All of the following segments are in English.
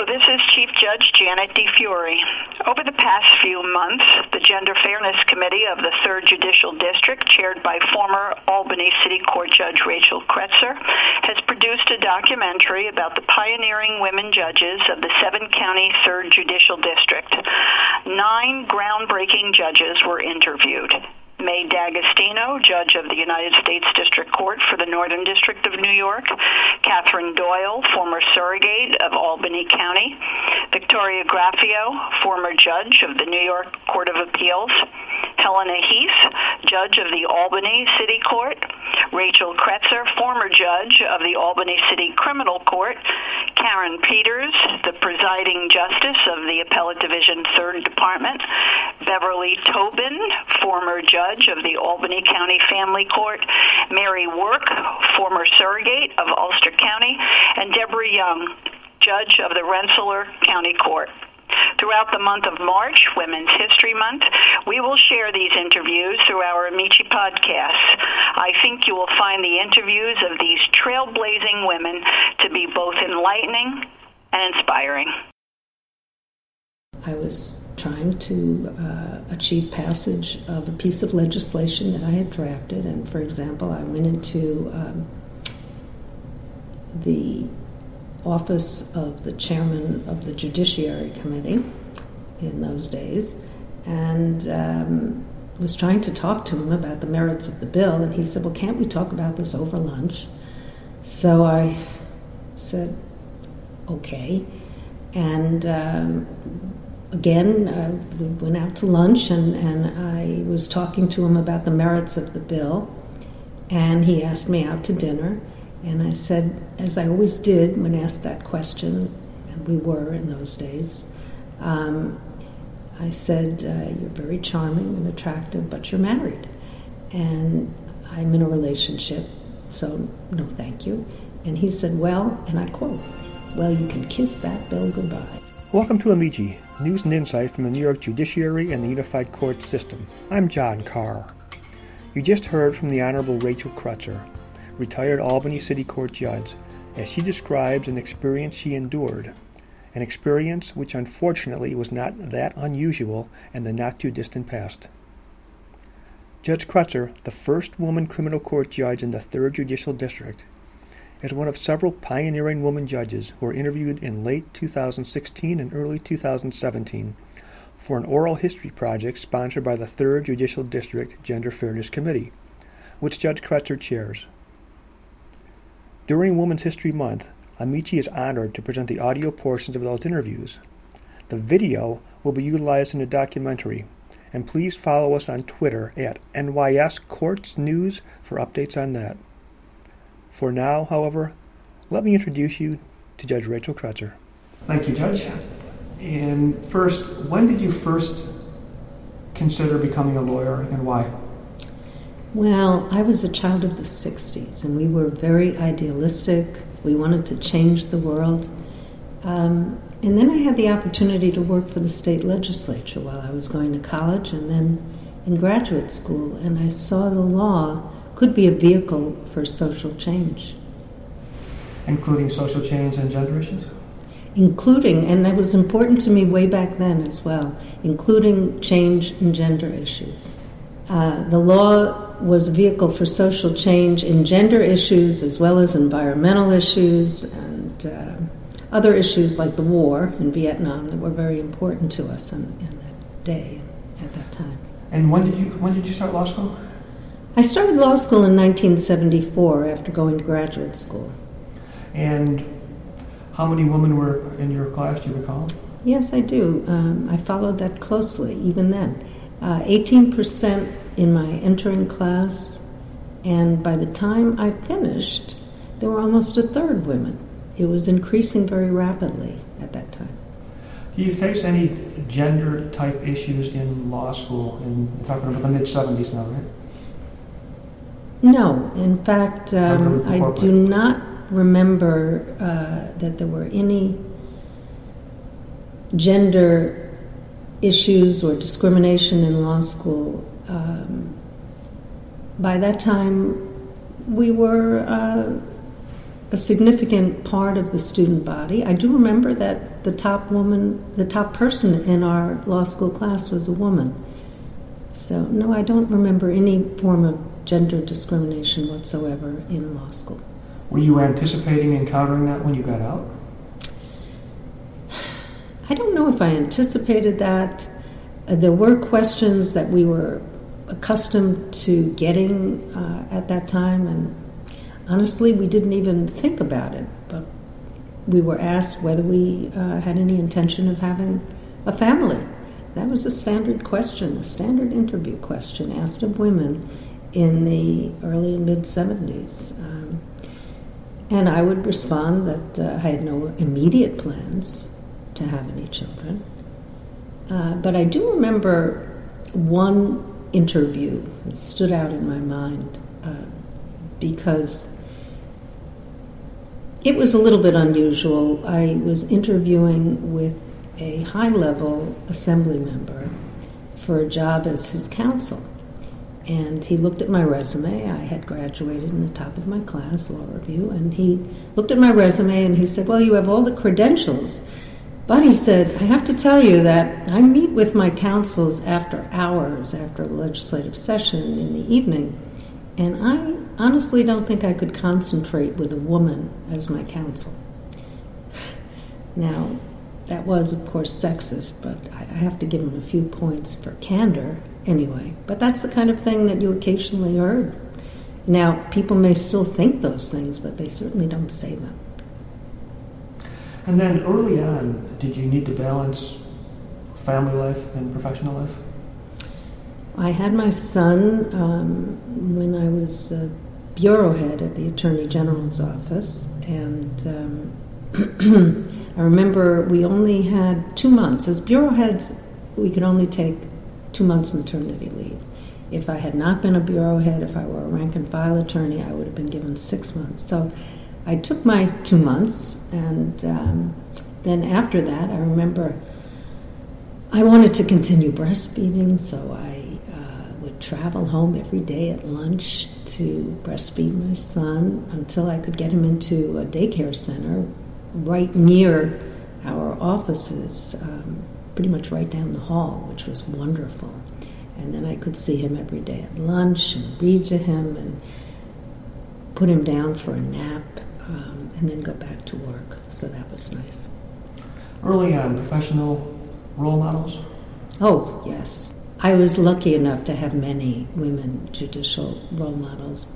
Hello, this is Chief Judge Janet DeFiore. Over the past few months, the Gender Fairness Committee of the 3rd Judicial District, chaired by former Albany City Court Judge Rachel Kretzer, has produced a documentary about the pioneering women judges of the seven county 3rd Judicial District. Nine groundbreaking judges were interviewed. Mae D'Agostino, Judge of the United States District Court for the Northern District of New York, Cathryn Doyle, former surrogate of Albany County, Victoria Graffeo, former Judge of the New York Court of Appeals, Helena Heath, Judge of the Albany City Court, Rachel Kretzer, former Judge of the Albany City Criminal Court, Karen Peters, the presiding justice of the Appellate Division 3rd Department, Beverly Tobin, former Judge of the Albany County Family Court, Mary Work, former surrogate of Ulster County, and Deborah Young, Judge of the Rensselaer County Court. Throughout the month of March, Women's History Month, we will share these interviews through our Amici podcasts. I think you will find the interviews of these trailblazing women to be both enlightening and inspiring. I was trying to uh, achieve passage of a piece of legislation that I had drafted, and for example, I went into um, the office of the chairman of the Judiciary Committee in those days and um, was trying to talk to him about the merits of the bill. And he said, Well, can't we talk about this over lunch? So I said, Okay. And um, again, uh, we went out to lunch, and, and I was talking to him about the merits of the bill. And he asked me out to dinner. And I said, as I always did when asked that question, and we were in those days, um, I said, uh, You're very charming and attractive, but you're married. And I'm in a relationship, so no thank you. And he said, Well, and I quote, Well, you can kiss that bill goodbye. Welcome to Amici, news and insight from the New York Judiciary and the Unified Court System. I'm John Caher. You just heard from the Honorable Rachel Kretzer, retired Albany City Court judge, as she describes an experience she endured, an experience which unfortunately was not that unusual in the not too distant past. Judge Kretzer, the first woman criminal court judge in the 3rd Judicial District, is one of several pioneering woman judges who were interviewed in late 2016 and early 2017 for an oral history project sponsored by the 3rd Judicial District Gender Fairness Committee, which Judge Kretzer chairs. During Women's History Month, Amici is honored to present the audio portions of those interviews. The video will be utilized in the documentary, and please follow us on Twitter at NYS Courts News for updates on that. For now, however, let me introduce you to Judge Rachel Kretzer. Thank you, Judge. And first, when did you first consider becoming a lawyer and why? Well, I was a child of the 60s, and we were very idealistic. We wanted to change the world. Um, and then I had the opportunity to work for the state legislature while I was going to college and then in graduate school, and I saw the law could be a vehicle for social change. Including social change and gender issues? Including, and that was important to me way back then as well, including change in gender issues. Uh, the law was a vehicle for social change in gender issues as well as environmental issues and uh, other issues like the war in Vietnam that were very important to us in, in that day, at that time. And when did you when did you start law school? I started law school in 1974 after going to graduate school. And how many women were in your class? Do you recall? Yes, I do. Um, I followed that closely even then. Uh, 18% in my entering class, and by the time I finished, there were almost a third women. It was increasing very rapidly at that time. Do you face any gender type issues in law school? In talking about the mid 70s now, right? No. In fact, um, I do not remember uh, that there were any gender issues or discrimination in law school. Um, by that time, we were uh, a significant part of the student body. I do remember that the top woman, the top person in our law school class was a woman. So, no, I don't remember any form of gender discrimination whatsoever in law school. Were you anticipating encountering that when you got out? I don't know if I anticipated that. Uh, there were questions that we were accustomed to getting uh, at that time, and honestly, we didn't even think about it. But we were asked whether we uh, had any intention of having a family. That was a standard question, a standard interview question asked of women in the early mid 70s. Um, and I would respond that uh, I had no immediate plans to have any children. Uh, but I do remember one interview that stood out in my mind uh, because it was a little bit unusual. I was interviewing with a high level assembly member for a job as his counsel. And he looked at my resume. I had graduated in the top of my class, law review, and he looked at my resume and he said, Well, you have all the credentials. But he said, I have to tell you that I meet with my counsels after hours, after a legislative session in the evening, and I honestly don't think I could concentrate with a woman as my counsel. Now, that was, of course, sexist, but I have to give him a few points for candor anyway. But that's the kind of thing that you occasionally heard. Now, people may still think those things, but they certainly don't say them. And then early on, did you need to balance family life and professional life? I had my son um, when I was a bureau head at the Attorney General's office, and um, I remember we only had two months. As bureau heads, we could only take two months maternity leave. If I had not been a bureau head, if I were a rank and file attorney, I would have been given six months. So I took my two months, and um, then after that, I remember I wanted to continue breastfeeding, so I uh, would travel home every day at lunch to breastfeed my son until I could get him into a daycare center right near our offices. Um, pretty much right down the hall, which was wonderful. And then I could see him every day at lunch and read to him and put him down for a nap um, and then go back to work. So that was nice. Early on, professional role models? Oh, yes. I was lucky enough to have many women judicial role models.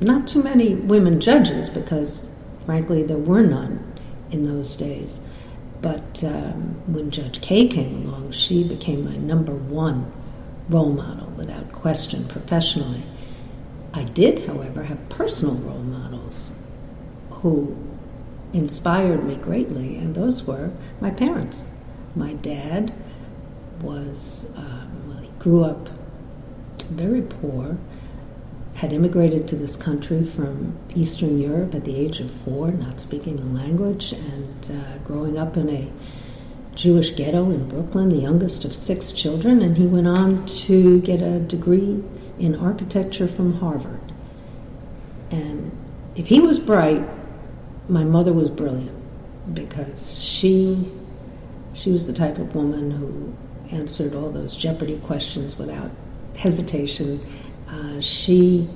Not too many women judges because, frankly, there were none in those days. But um, when Judge Kaye came along, she became my number one role model without question professionally. I did, however, have personal role models who inspired me greatly, and those were my parents. My dad was, um, he grew up very poor had immigrated to this country from Eastern Europe at the age of four, not speaking the language, and uh, growing up in a Jewish ghetto in Brooklyn, the youngest of six children, and he went on to get a degree in architecture from Harvard. And if he was bright, my mother was brilliant because she she was the type of woman who answered all those Jeopardy questions without hesitation uh, she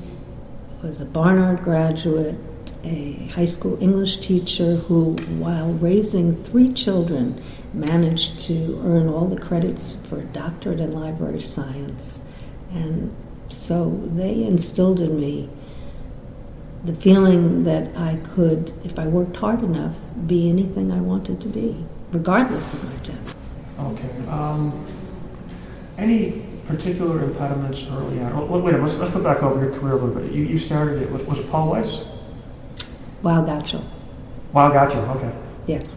was a Barnard graduate, a high school English teacher who, while raising three children, managed to earn all the credits for a doctorate in library science. And so they instilled in me the feeling that I could, if I worked hard enough, be anything I wanted to be, regardless of my gender. Okay. Um, any particular impediments early on? Wait, let's, let's go back over your career a little bit. You, you started it, was, was it Paul Weiss? Weil Gotshal. Weil Gotshal, okay. Yes.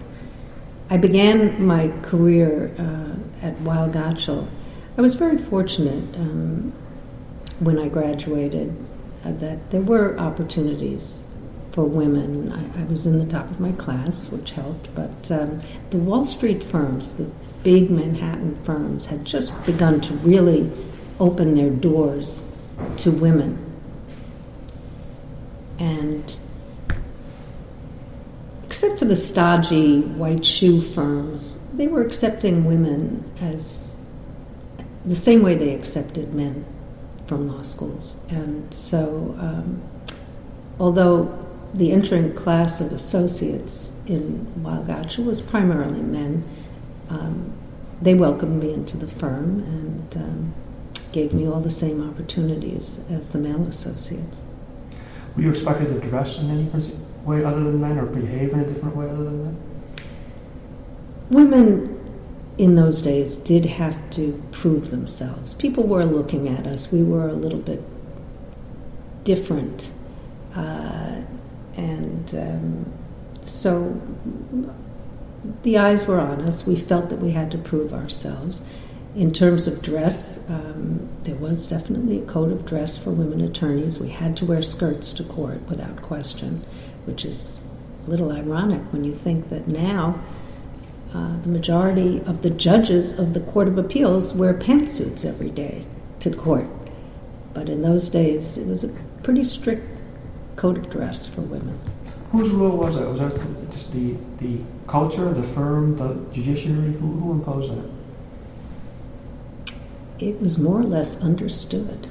I began my career uh, at Weil Gotshal. I was very fortunate um, when I graduated uh, that there were opportunities for women. I, I, was in the top of my class, which helped, but um, the Wall Street firms, the big Manhattan firms had just begun to really open their doors to women. And except for the stodgy white shoe firms, they were accepting women as the same way they accepted men from law schools. And so, um, although the entering class of associates in Weil was primarily men, um, they welcomed me into the firm and um, gave me all the same opportunities as the male associates. Were you expected to dress in any way other than men or behave in a different way other than men? Women in those days did have to prove themselves. People were looking at us. We were a little bit different. Uh, and um, so the eyes were on us. We felt that we had to prove ourselves. In terms of dress, um, there was definitely a code of dress for women attorneys. We had to wear skirts to court without question, which is a little ironic when you think that now uh, the majority of the judges of the Court of Appeals wear pantsuits every day to court. But in those days, it was a pretty strict code of dress for women. Whose rule was it? Was that just the, the culture, the firm, the judiciary? Who, who imposed that? It was more or less understood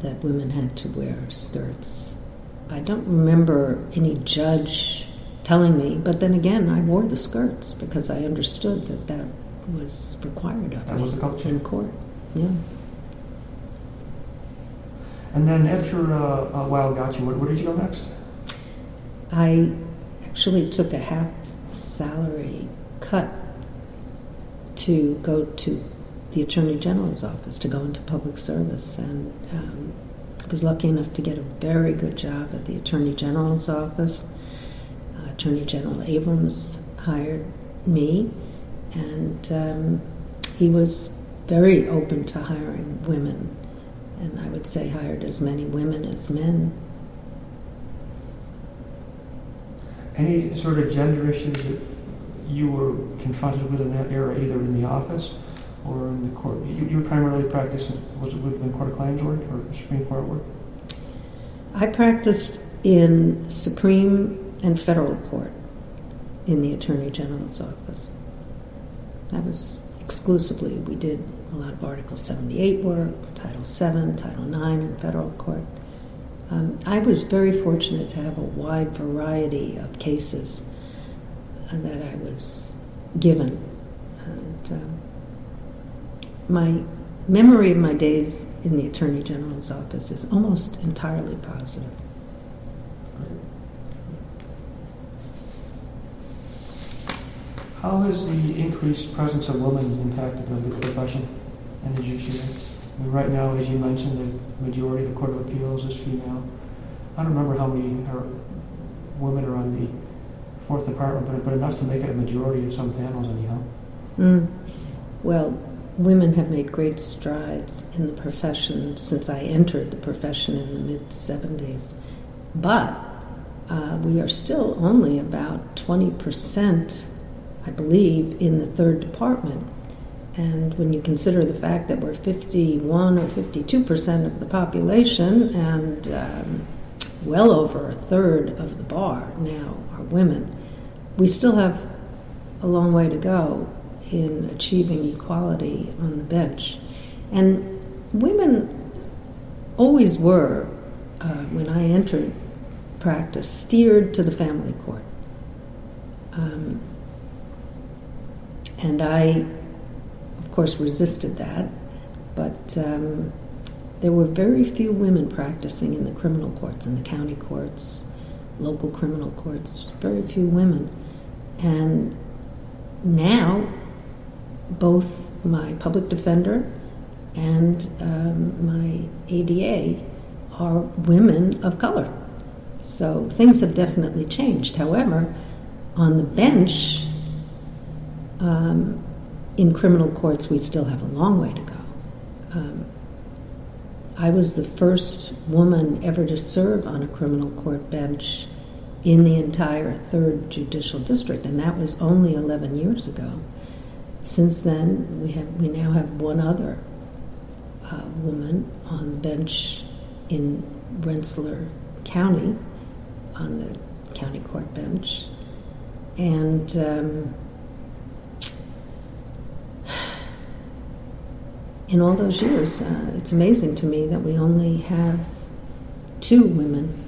that women had to wear skirts. I don't remember any judge telling me. But then again, I wore the skirts because I understood that that was required of that me was the culture. in court. Yeah. And then after uh, while, Weil Gotshal, where, where did you go next? I actually took a half salary cut to go to the Attorney General's office to go into public service, and um, I was lucky enough to get a very good job at the Attorney General's office. Attorney General Abrams hired me, and um, he was very open to hiring women, and I would say hired as many women as men. Any sort of gender issues that you were confronted with in that era, either in the office or in the court? You, you primarily practiced, was it in Court of Claims work or Supreme Court work? I practiced in Supreme and federal court in the Attorney General's office. That was exclusively, we did a lot of Article 78 work, Title 7, Title 9 in federal court. Um, I was very fortunate to have a wide variety of cases uh, that I was given. And um, my memory of my days in the Attorney General's office is almost entirely positive. How has the increased presence of women impacted the profession and the judiciary? I mean, right now, as you mentioned, the majority of the Court of Appeals is female. I don't remember how many are, women are on the fourth department, but, but enough to make it a majority of some panels, anyhow. Mm. Well, women have made great strides in the profession since I entered the profession in the mid 70s. But uh, we are still only about 20 percent I believe, in the third department. And when you consider the fact that we're 51 or 52 percent of the population and um, well over a third of the bar now are women, we still have a long way to go in achieving equality on the bench. And women always were, uh, when I entered practice, steered to the family court. Um, and I, of course, resisted that. But um, there were very few women practicing in the criminal courts, in the county courts, local criminal courts, very few women. And now, both my public defender and um, my ADA are women of color. So things have definitely changed. However, on the bench, um, in criminal courts, we still have a long way to go. Um, I was the first woman ever to serve on a criminal court bench in the entire third judicial district, and that was only 11 years ago. Since then, we have we now have one other uh, woman on the bench in Rensselaer County on the county court bench, and um, in all those years, uh, it's amazing to me that we only have two women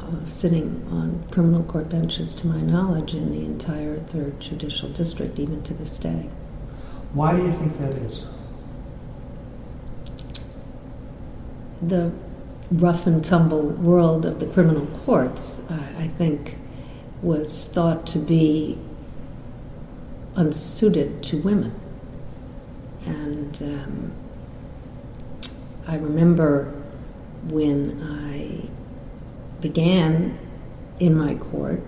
uh, sitting on criminal court benches, to my knowledge, in the entire third judicial district, even to this day. Why do you think that is? The rough and tumble world of the criminal courts, uh, I think, was thought to be unsuited to women. And um, I remember when I began in my court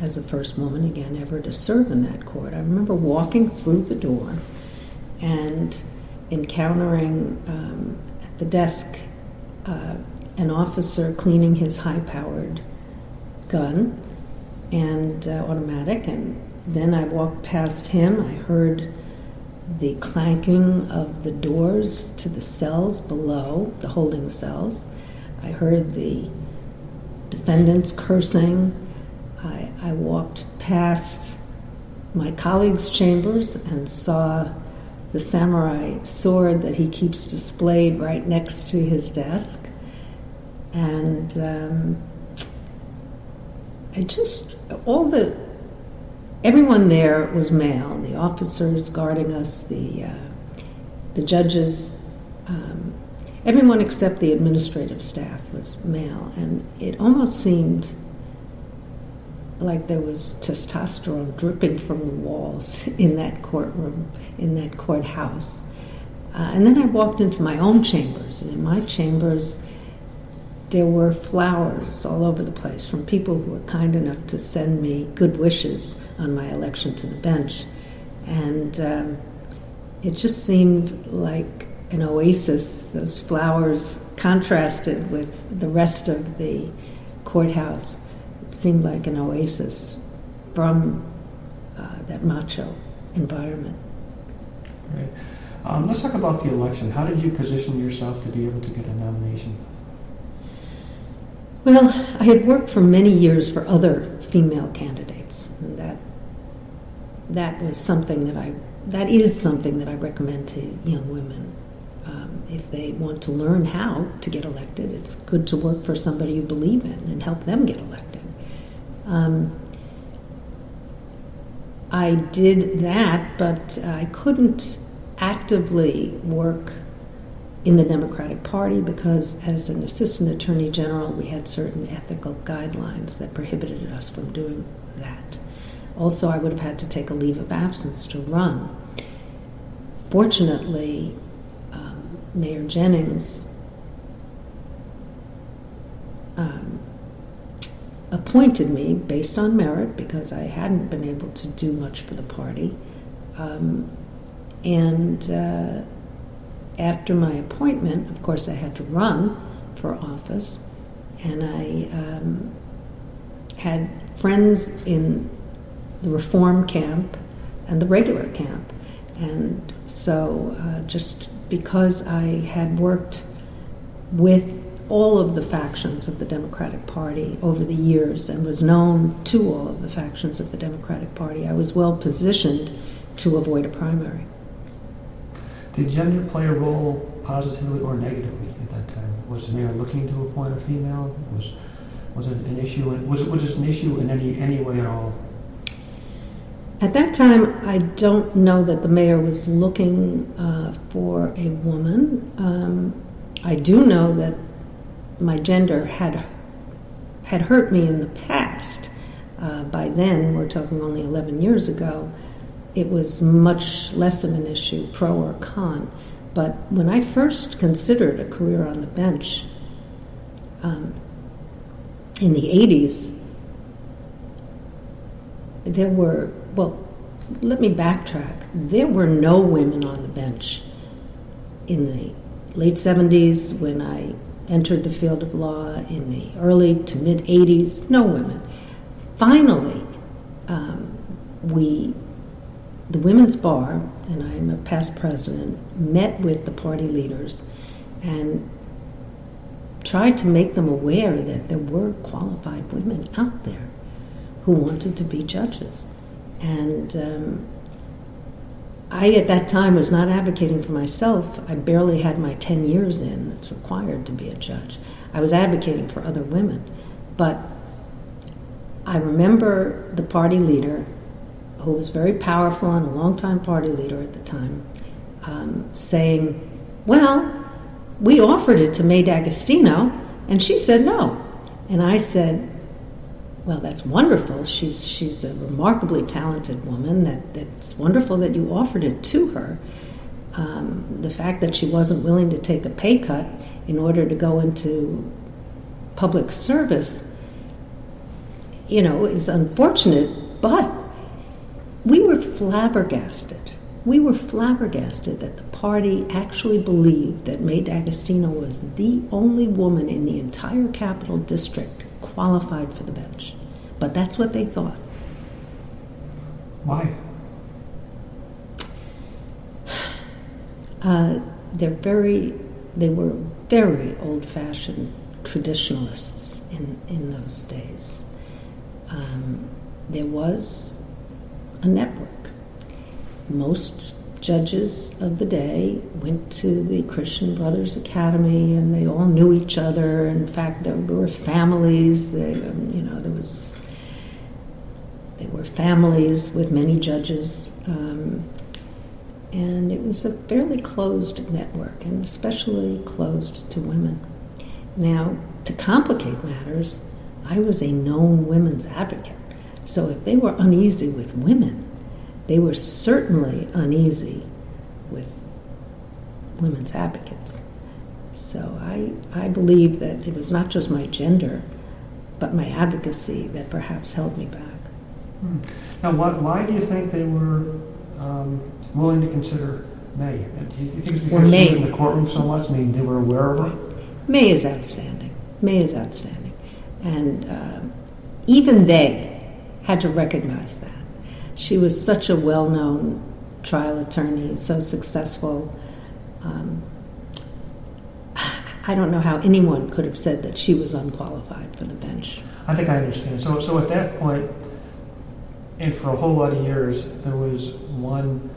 as the first woman again ever to serve in that court. I remember walking through the door and encountering um, at the desk uh, an officer cleaning his high powered gun and uh, automatic, and then I walked past him. I heard the clanking of the doors to the cells below, the holding cells. I heard the defendants cursing. I, I walked past my colleague's chambers and saw the samurai sword that he keeps displayed right next to his desk. And um, I just, all the, everyone there was male. The officers guarding us, the, uh, the judges, um, everyone except the administrative staff was male, and it almost seemed like there was testosterone dripping from the walls in that courtroom, in that courthouse. Uh, and then I walked into my own chambers, and in my chambers, there were flowers all over the place from people who were kind enough to send me good wishes on my election to the bench. And um, it just seemed like an oasis. Those flowers contrasted with the rest of the courthouse. It seemed like an oasis from uh, that macho environment. Right. Um, let's talk about the election. How did you position yourself to be able to get a nomination? Well, I had worked for many years for other female candidates, and that that was something that I that is something that I recommend to young women um, if they want to learn how to get elected. It's good to work for somebody you believe in and help them get elected. Um, I did that, but I couldn't actively work in the Democratic Party because, as an assistant attorney general, we had certain ethical guidelines that prohibited us from doing that. Also, I would have had to take a leave of absence to run. Fortunately, um, Mayor Jennings um, appointed me based on merit because I hadn't been able to do much for the party. Um, and uh, after my appointment, of course, I had to run for office, and I um, had friends in the reform camp and the regular camp. And so, uh, just because I had worked with all of the factions of the Democratic Party over the years and was known to all of the factions of the Democratic Party, I was well positioned to avoid a primary. Did gender play a role positively or negatively at that time? Was the mayor looking to appoint a female? Was was it an issue? Was it was it an issue in any any way at all? At that time, I don't know that the mayor was looking uh, for a woman. Um, I do know that my gender had had hurt me in the past. Uh, by then, we're talking only 11 years ago it was much less of an issue, pro or con. But when I first considered a career on the bench um, in the 80s, there were, well, let me backtrack. There were no women on the bench in the late 70s when I entered the field of law, in the early to mid 80s, no women. Finally, um, we the Women's Bar, and I'm a past president, met with the party leaders and tried to make them aware that there were qualified women out there who wanted to be judges. And um, I, at that time, was not advocating for myself. I barely had my 10 years in that's required to be a judge. I was advocating for other women. But I remember the party leader, who was very powerful and a longtime party leader at the time, um, saying, Well, we offered it to Mae D'Agostino, and she said no. And I said, well, that's wonderful. She's she's a remarkably talented woman. That that's wonderful that you offered it to her. Um, the fact that she wasn't willing to take a pay cut in order to go into public service, you know, is unfortunate. But we were flabbergasted. We were flabbergasted that the party actually believed that Mae D'Agostino was the only woman in the entire Capital District qualified for the bench. But that's what they thought. Why? Uh, they're very, they were very old-fashioned traditionalists in, in those days. Um, there was a network. Most judges of the day went to the Christian Brothers Academy, and they all knew each other. In fact, there were families. They, um, you know, there was there were families with many judges, um, and it was a fairly closed network, and especially closed to women. Now, to complicate matters, I was a known women's advocate. So if they were uneasy with women, they were certainly uneasy with women's advocates. So I, I believe that it was not just my gender, but my advocacy that perhaps held me back. Hmm. Now, why, why do you think they were um, willing to consider Mae? Do you think it's because well, Mae, she was in the courtroom so much and they, they were aware of her? Mae is outstanding. Mae is outstanding. And uh, even they had to recognize that she was such a well known trial attorney, so successful. Um, I don't know how anyone could have said that she was unqualified for the bench. I think I understand. So, so at that point, and for a whole lot of years, there was one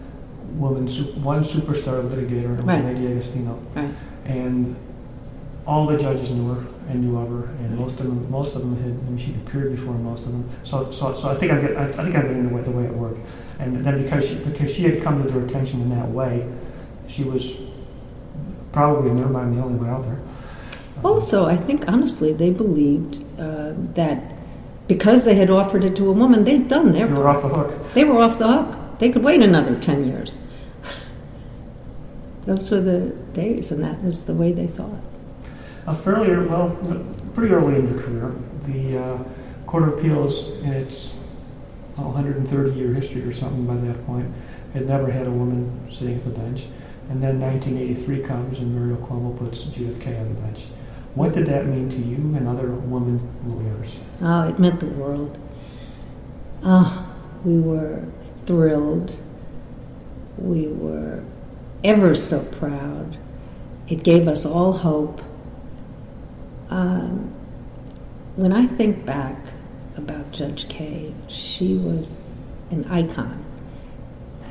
woman, one superstar litigator, and right. Lady Agostino. Right. And all the judges knew her and knew of her, and most of them, most of them had, I mean, she'd appeared before most of them. So, so, so I think I'm, I, I think I'm getting the way, the way it worked. And then because she, because she had come to their attention in that way, she was probably in their mind the only one out there. Also, I think honestly, they believed uh, that because they had offered it to a woman, they'd done their They were off the hook. They were off the hook. They could wait another 10 years. Those were the days, and that was the way they thought. Fairly, well, pretty early in your career, the uh, Court of Appeals, in its 130 year history or something by that point, had never had a woman sitting at the bench. And then 1983 comes and Mario Cuomo puts Judith Kaye on the bench. What did that mean to you and other women lawyers? Oh, it meant the world. Oh, we were thrilled. We were ever so proud. It gave us all hope. Um, when I think back about Judge Kaye, she was an icon.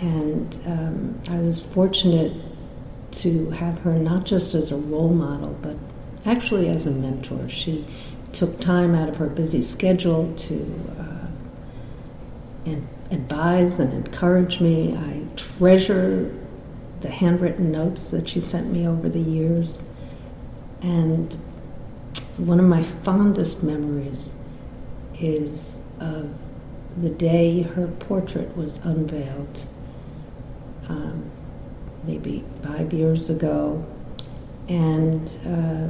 And um, I was fortunate to have her not just as a role model, but actually as a mentor. She took time out of her busy schedule to uh, advise and encourage me. I treasure the handwritten notes that she sent me over the years. And one of my fondest memories is of the day her portrait was unveiled, um, maybe five years ago. And uh,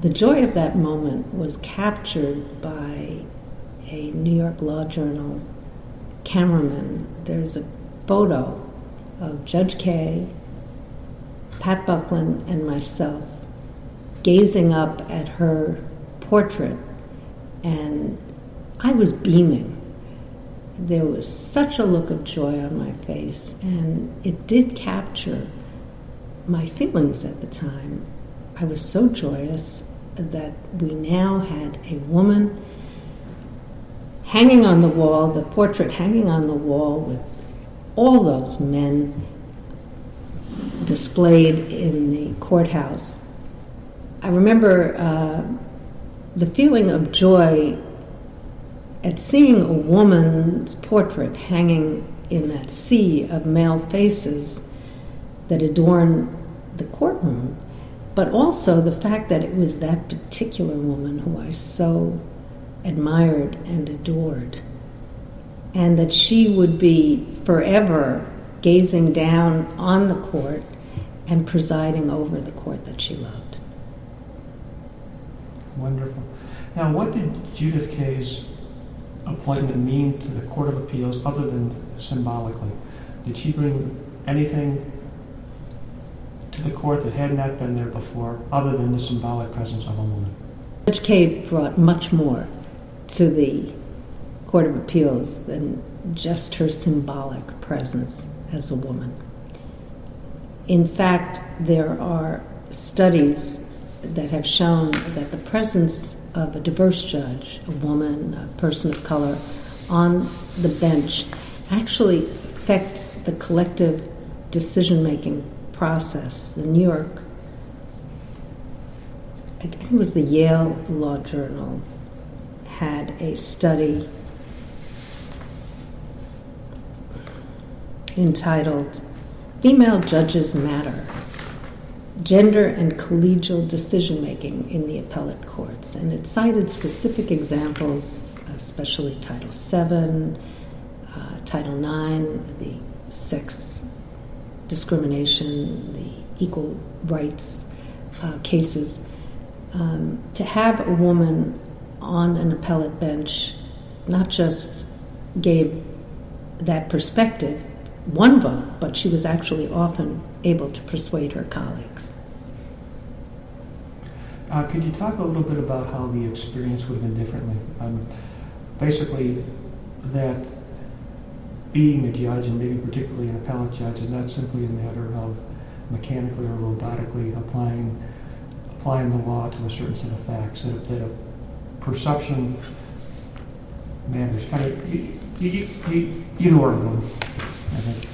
the joy of that moment was captured by a New York Law Journal cameraman. There's a photo of Judge Kaye, Pat Bucklin, and myself gazing up at her portrait, and I was beaming. There was such a look of joy on my face, and it did capture my feelings at the time. I was so joyous that we now had a woman hanging on the wall, the portrait hanging on the wall with all those men displayed in the courthouse. I remember uh, the feeling of joy at seeing a woman's portrait hanging in that sea of male faces that adorn the courtroom, but also the fact that it was that particular woman who I so admired and adored, and that she would be forever gazing down on the court and presiding over the court that she loved. Wonderful. Now, what did Judith Kaye's appointment mean to the Court of Appeals other than symbolically? Did she bring anything to the court that had not been there before other than the symbolic presence of a woman? Judge Kaye brought much more to the Court of Appeals than just her symbolic presence as a woman. In fact, there are studies that have shown that the presence of a diverse judge, a woman, a person of color, on the bench actually affects the collective decision making process. The New York, I think it was the Yale Law Journal, had a study entitled Female Judges Matter Gender and Collegial Decision Making in the Appellate Courts. And it cited specific examples, especially Title VII, uh, Title IX, the sex discrimination, the equal rights uh, cases. Um, to have a woman on an appellate bench not just gave that perspective, one vote, but she was actually often able to persuade her colleagues. Uh, could you talk a little bit about how the experience would have been differently? Um, basically, that being a judge, and maybe particularly an appellate judge, is not simply a matter of mechanically or robotically applying applying the law to a certain set of facts. That, that a perception matters. Kind of, you, you, you, you know where I'm going. Think.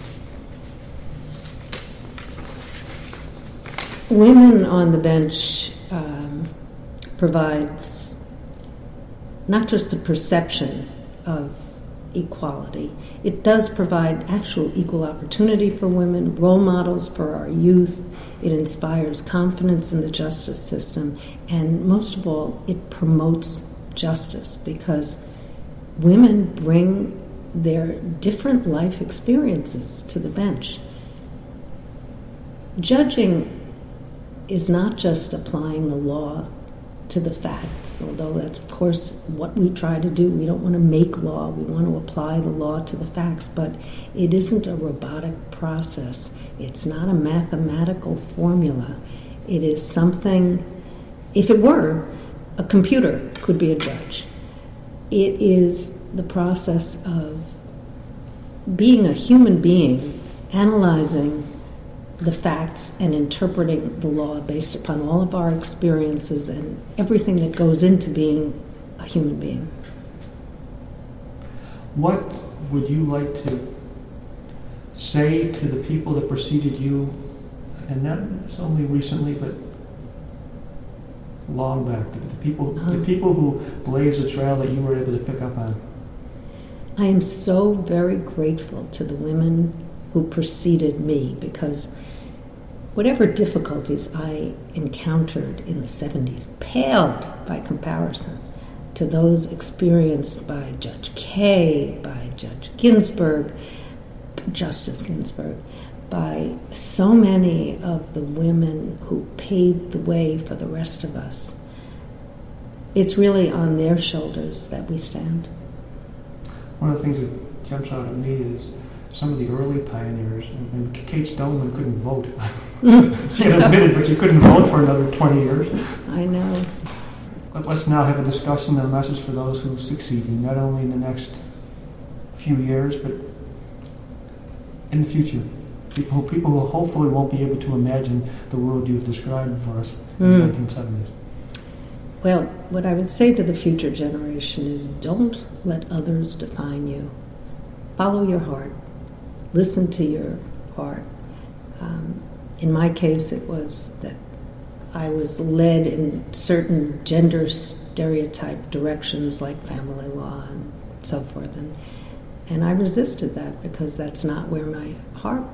Women on the bench um, provides not just a perception of equality, it does provide actual equal opportunity for women, role models for our youth. It inspires confidence in the justice system, and most of all, it promotes justice because women bring their different life experiences to the bench. Judging is not just applying the law to the facts, although that's, of course, what we try to do. We don't want to make law, we want to apply the law to the facts, but it isn't a robotic process. It's not a mathematical formula. It is something, if it were, a computer could be a judge. It is the process of being a human being, analyzing the facts and interpreting the law based upon all of our experiences and everything that goes into being a human being. What would you like to say to the people that preceded you, and not only recently, but long back, the people, the uh-huh. people who blazed the trail that you were able to pick up on? I am so very grateful to the women who preceded me because whatever difficulties I encountered in the 70s paled by comparison to those experienced by Judge Kaye, by Judge Ginsburg, Justice Ginsburg, by so many of the women who paved the way for the rest of us. It's really on their shoulders that we stand. One of the things that jumps out at me is some of the early pioneers, and Kate Stoneman couldn't vote. she had admitted, but she couldn't vote for another 20 years. I know. But let's now have a discussion and a message for those who succeed, not only in the next few years, but in the future. People, people who hopefully won't be able to imagine the world you've described for us in mm. the 1970s. Well, what I would say to the future generation is don't let others define you. Follow your heart. Listen to your heart. Um, in my case, it was that I was led in certain gender stereotype directions like family law and so forth. And, and I resisted that because that's not where my heart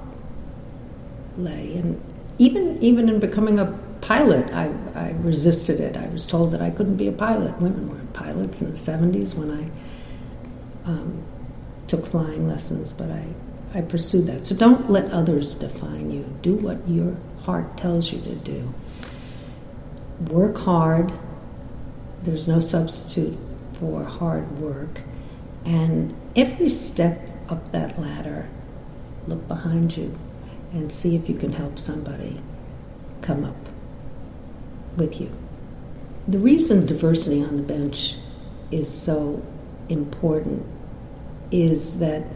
lay. And even, even in becoming a pilot, I, I resisted it. I was told that I couldn't be a pilot. Women weren't pilots in the 70s when I um, took flying lessons, but I, I pursued that. So don't let others define you. Do what your heart tells you to do. Work hard. There's no substitute for hard work. And every step up that ladder, look behind you and see if you can help somebody come up with you. The reason diversity on the bench is so important is that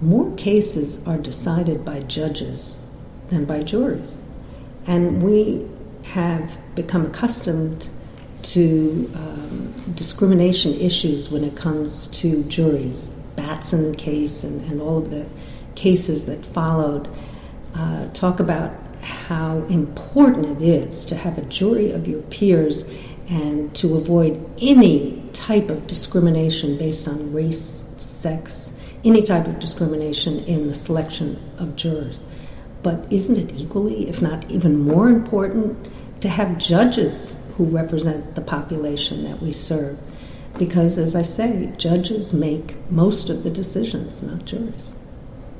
more cases are decided by judges than by juries. And we have become accustomed to um, discrimination issues when it comes to juries. Batson case and, and all of the cases that followed uh, talk about how important it is to have a jury of your peers and to avoid any type of discrimination based on race, sex, any type of discrimination in the selection of jurors. But isn't it equally, if not even more important, to have judges who represent the population that we serve? Because, as I say, judges make most of the decisions, not juries.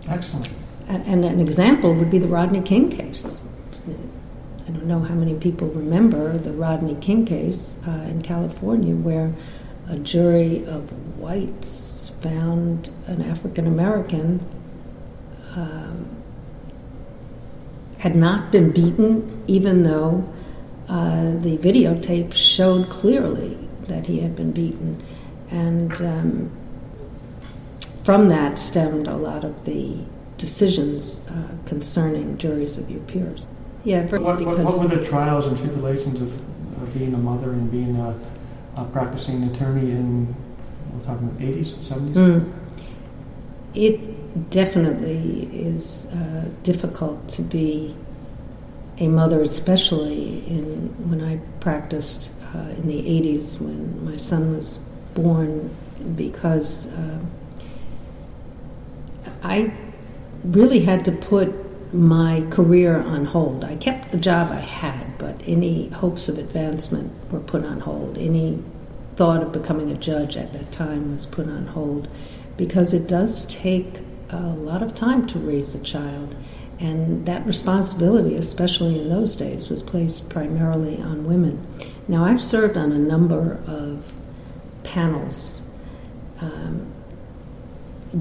Excellent. And, an example would be the Rodney King case. I don't know how many people remember the Rodney King case uh, in California, where a jury of whites found an African American um, had not been beaten, even though uh, the videotape showed clearly that he had been beaten. And um, from that stemmed a lot of the decisions uh, concerning juries of your peers. Yeah, what, what, what, were the trials and tribulations of, of being a mother and being a, a practicing attorney in, we're talking about 80s, 70s? Mm. It definitely is uh, difficult to be a mother, especially in when I practiced uh, in the 80s when my son was born, because uh, I really had to put my career on hold. I kept the job I had, but any hopes of advancement were put on hold. Any thought of becoming a judge at that time was put on hold because it does take a lot of time to raise a child. And that responsibility, especially in those days, was placed primarily on women. Now, I've served on a number of panels um,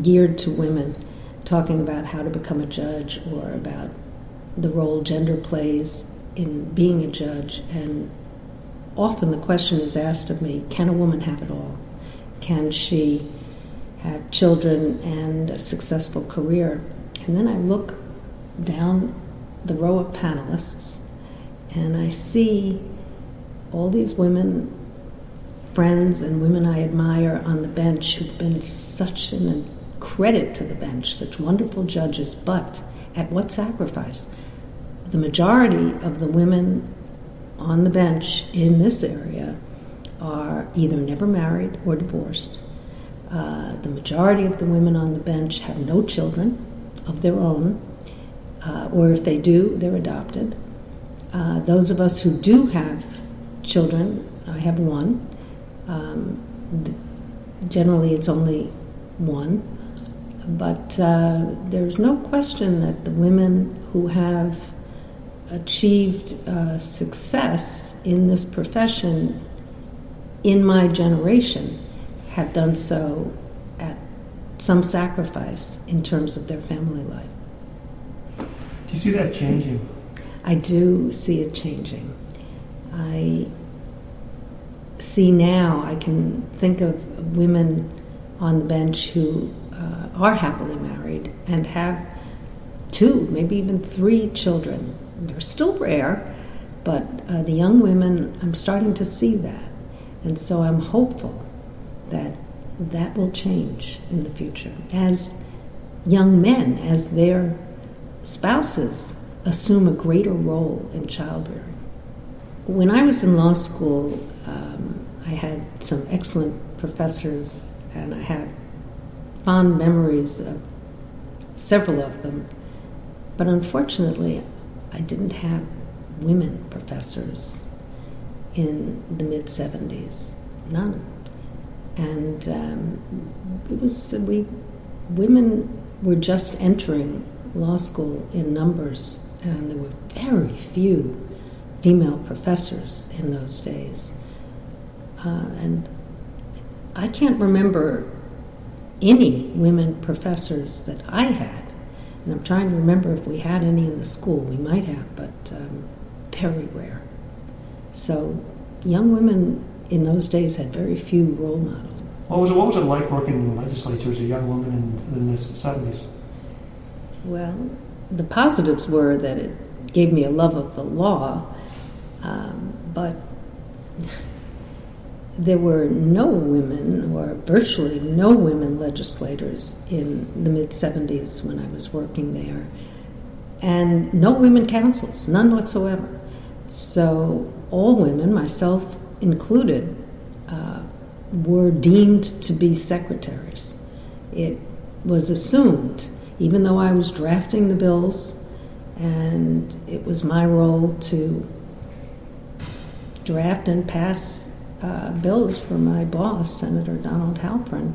geared to women talking about how to become a judge or about the role gender plays in being a judge. And often the question is asked of me can a woman have it all? Can she have children and a successful career? And then I look down the row of panelists and I see all these women, friends and women I admire on the bench who've been such an credit to the bench, such wonderful judges, but at what sacrifice? The majority of the women on the bench in this area are either never married or divorced. Uh, the majority of the women on the bench have no children of their own, uh, or if they do, they're adopted. Uh, those of us who do have children, I have one. Um, generally, it's only one. But uh, there's no question that the women who have achieved uh, success in this profession in my generation have done so at some sacrifice in terms of their family life. Do you see that changing? I do see it changing. I see now, I can think of women on the bench who uh, are happily married and have two, maybe even three children. They're still rare, but uh, the young women, I'm starting to see that. And so I'm hopeful that that will change in the future as young men, as their spouses assume a greater role in childbearing. When I was in law school, um, I had some excellent professors, and I have fond memories of several of them. But unfortunately, I didn't have women professors in the mid 70s, none. And um, it was, we, women were just entering law school in numbers, and there were very few female professors in those days. Uh, and I can't remember any women professors that I had. And I'm trying to remember if we had any in the school. We might have, but um, very rare. So young women in those days had very few role models. What was it, what was it like working in the legislature as a young woman in, in the 70s? Well, the positives were that it gave me a love of the law, um, but there were no women, or virtually no women legislators in the mid 70s when I was working there, and no women councils, none whatsoever. So all women, myself included, uh, were deemed to be secretaries. It was assumed, even though I was drafting the bills, and it was my role to draft and pass uh, bills for my boss, Senator Donald Halperin,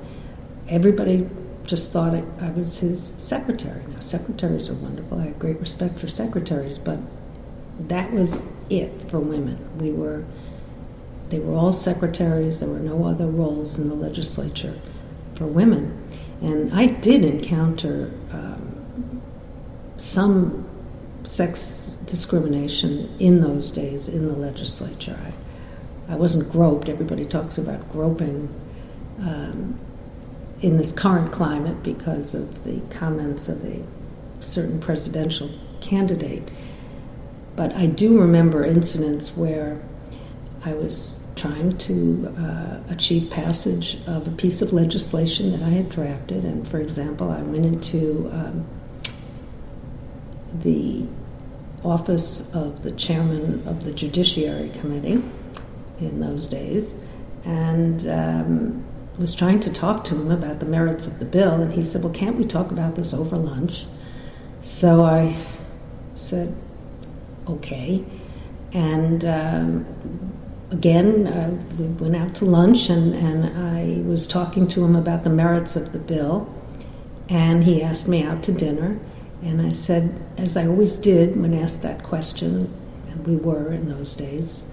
everybody just thought it, I was his secretary. Now, secretaries are wonderful. I have great respect for secretaries, but that was it for women. We were, they were all secretaries. There were no other roles in the legislature for women. And I did encounter um, some sex discrimination in those days in the legislature. I, I wasn't groped. Everybody talks about groping um, in this current climate because of the comments of a certain presidential candidate. But I do remember incidents where I was trying to uh, achieve passage of a piece of legislation that I had drafted. And for example, I went into um, the office of the chairman of the Judiciary Committee in those days, and um, was trying to talk to him about the merits of the bill. And he said, Well, can't we talk about this over lunch? So I said, Okay. And um, again, uh, we went out to lunch, and, and I was talking to him about the merits of the bill. And he asked me out to dinner. And I said, as I always did when asked that question, and we were in those days,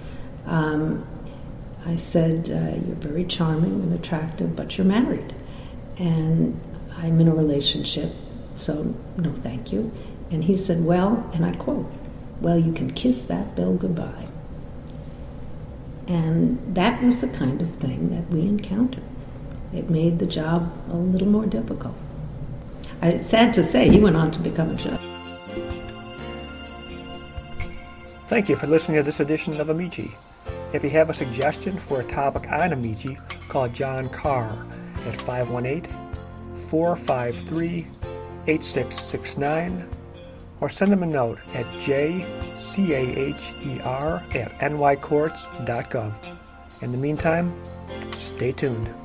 um, I said, uh, You're very charming and attractive, but you're married. And I'm in a relationship, so no thank you. And he said, Well, and I quote, Well, you can kiss that bill goodbye. And that was the kind of thing that we encountered. It made the job a little more difficult. It's sad to say, he went on to become a judge. Thank you for listening to this edition of Amici. If you have a suggestion for a topic on Amici, call John Caher at 518 453 8669 or send him a note at jcaher at nycourts.gov. In the meantime, stay tuned.